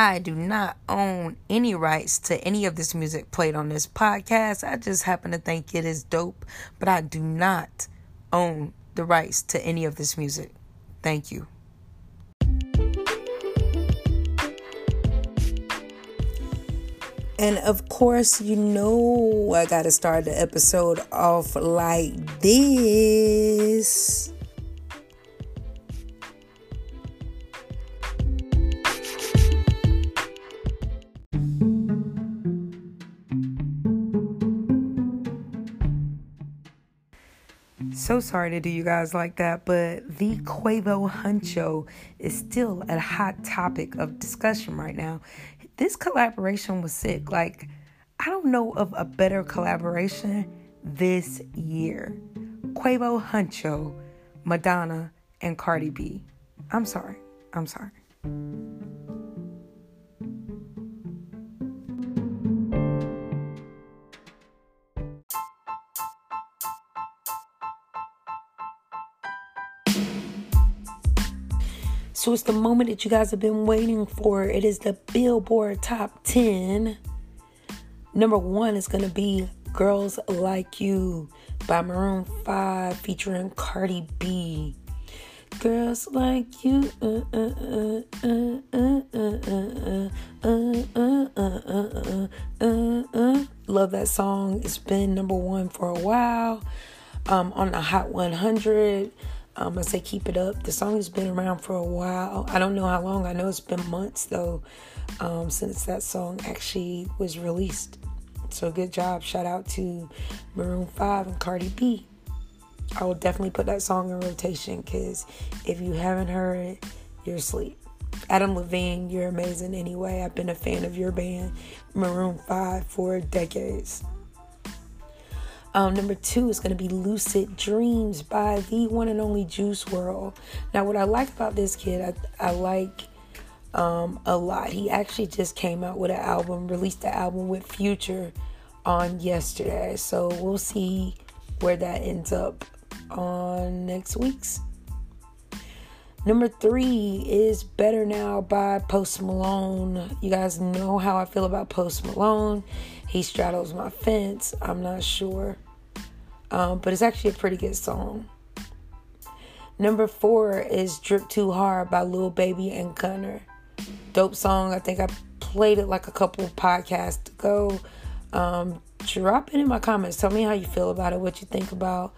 I do not own any rights to any of this music played on this podcast. I just happen to think it is dope, but I do not own the rights to any of this music. Thank you. And of course, you know, I got to start the episode off like this. So sorry to do you guys like that, but the Quavo Huncho is still a hot topic of discussion right now. This collaboration was sick. Like, I don't know of a better collaboration this year. Quavo Huncho, Madonna, and Cardi B. I'm sorry. I'm sorry. So the moment that you guys have been waiting for. It is the Billboard Top 10. Number one is going to be Girls Like You by Maroon 5 featuring Cardi B. Girls like you. Love that song. It's been number one for a while. Um, on the Hot 100. Um, I say keep it up. The song has been around for a while. I don't know how long. I know it's been months though um, since that song actually was released. So good job. Shout out to Maroon 5 and Cardi B. I will definitely put that song in rotation because if you haven't heard it, you're asleep. Adam Levine, you're amazing anyway. I've been a fan of your band, Maroon 5, for decades. Um, number two is going to be Lucid Dreams by the one and only Juice WRLD. Now, what I like about this kid, I, I like um, a lot. He actually just came out with an album, released the album with Future on yesterday. So we'll see where that ends up on next week's. Number three is Better Now by Post Malone. You guys know how I feel about Post Malone. He straddles my fence. I'm not sure. Um, but it's actually a pretty good song. Number four is Drip Too Hard by Lil Baby and Gunna. Dope song. I think I played it like a couple of podcasts ago. Um, drop it in my comments. Tell me how you feel about it, what you think about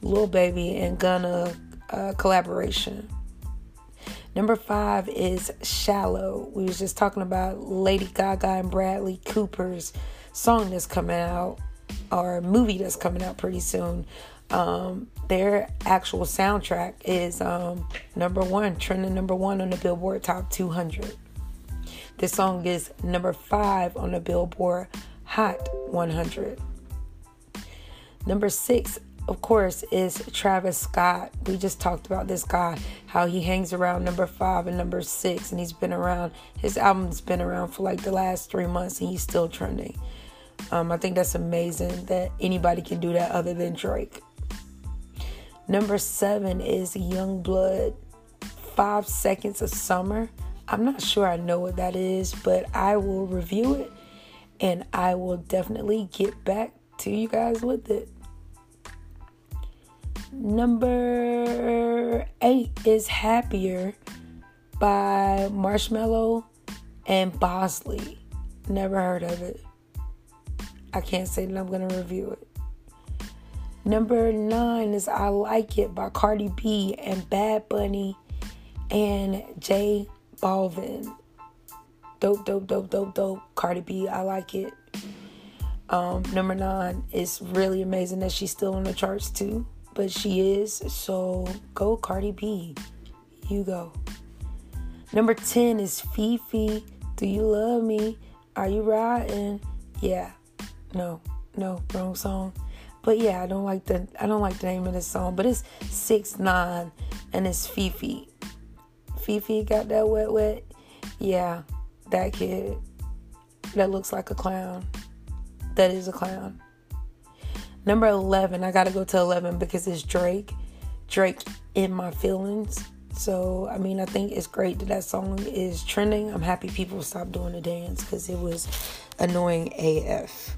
Lil Baby and Gunna uh, collaboration. Number five is Shallow. We was just talking about Lady Gaga and Bradley Cooper's song that's coming out, or movie that's coming out pretty soon. Um, their actual soundtrack is um, number one, trending number one on the Billboard Top 200. This song is number five on the Billboard Hot 100. Number six of course, is Travis Scott. We just talked about this guy, how he hangs around number five and number six, and he's been around. His album's been around for like the last three months, and he's still trending. Um, I think that's amazing that anybody can do that other than Drake. Number seven is Young Blood, Five Seconds of Summer. I'm not sure I know what that is, but I will review it and I will definitely get back to you guys with it. Number eight is Happier by Marshmello and Bosley. Never heard of it. I can't say that I'm going to review it. Number nine is I Like It by Cardi B and Bad Bunny and J Balvin. Dope, dope, dope, dope, dope. Cardi B, I like it. Um, number nine is really amazing that she's still on the charts too but she is. So go Cardi B. You go. Number 10 is FEFE. Do you love me? Are you riding? Yeah. No. No, wrong song. But yeah, I don't like the I don't like the name of this song, but it's six nine and it's FEFE. FEFE got that wet wet. Yeah, that kid that looks like a clown. That is a clown. Number 11, I gotta go to 11 because it's Drake. Drake in my feelings. So, I mean, I think it's great that that song is trending. I'm happy people stopped doing the dance because it was annoying AF.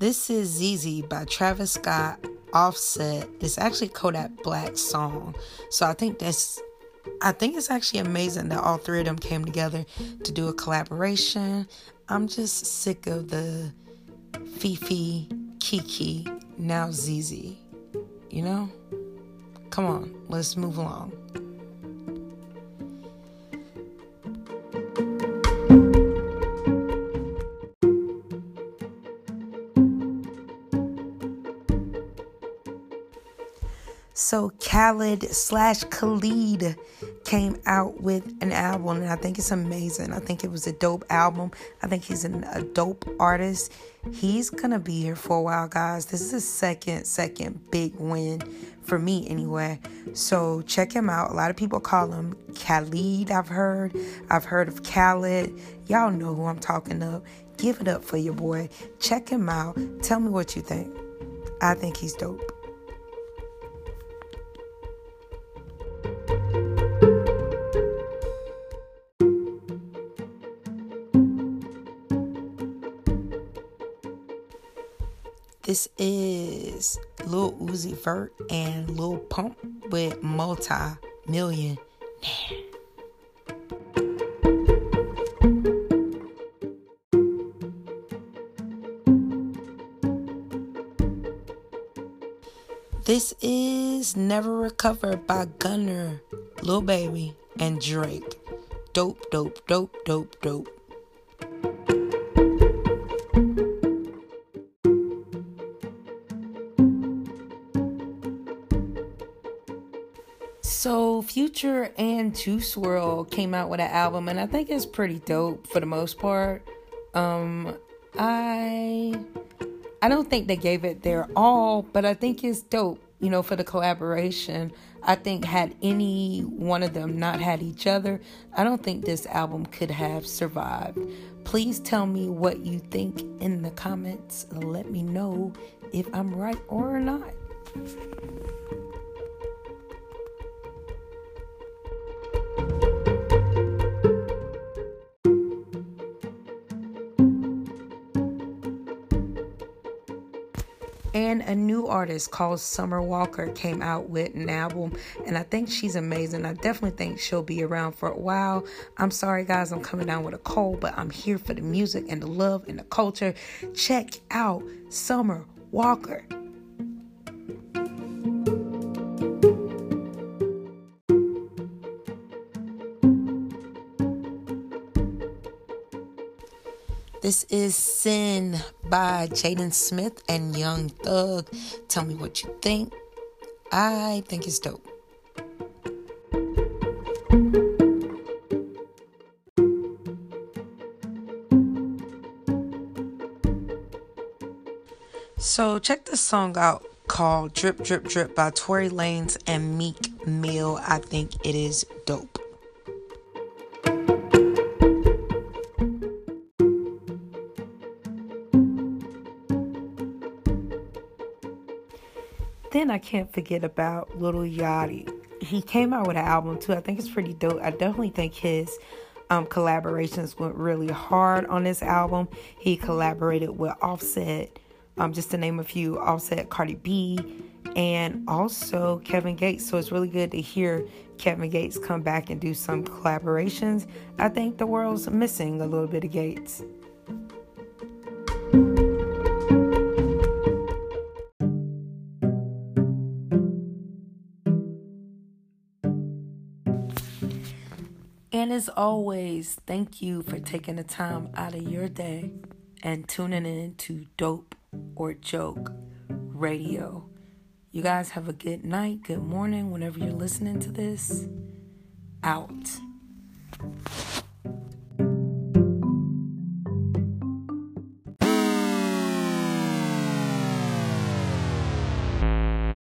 This is ZZ by Travis Scott Offset. It's actually Kodak Black song. So I think that's I think it's actually amazing that all three of them came together to do a collaboration. I'm just sick of the FEFE, Kiki, now ZZ. You know? Come on, let's move along. So Khaled slash Khalid came out with an album, and I think it's amazing. I think it was a dope album. I think he's an, a dope artist. He's gonna be here for a while, guys. This is a second, second big win for me, anyway. So check him out. A lot of people call him Khalid. I've heard. I've heard of Khaled. Y'all know who I'm talking of. Give it up for your boy. Check him out. Tell me what you think. I think he's dope. This is Lil Uzi Vert and Lil Pump with Multi Million. This is Never Recovered by Gunna, Lil Baby, and Drake. Dope, dope, dope, dope, dope. So Future and Juice WRLD came out with an album, and I think it's pretty dope for the most part. Um, I I don't think they gave it their all, but I think it's dope. You know, for the collaboration. I think had any one of them not had each other, I don't think this album could have survived. Please tell me what you think in the comments. Let me know if I'm right or not. And a new artist called Summer Walker came out with an album, and I think she's amazing. I definitely think she'll be around for a while. I'm sorry, guys, I'm coming down with a cold, but I'm here for the music and the love and the culture. Check out Summer Walker. This is Sin by Jaden Smith and Young Thug. Tell me what you think. I think it's dope. So check this song out called Drip Drip Drip by Tory Lanez and Meek Mill. I think it is dope. I can't forget about Little Yachty. He came out with an album too. I think it's pretty dope. I definitely think his um, collaborations went really hard on this album. He collaborated with Offset, um, just to name a few, Offset, Cardi B, and also Kevin Gates. So it's really good to hear Kevin Gates come back and do some collaborations. I think the world's missing a little bit of Gates. As always, thank you for taking the time out of your day and tuning in to Dope or Joke Radio. You guys have a good night, good morning, whenever you're listening to this. Out.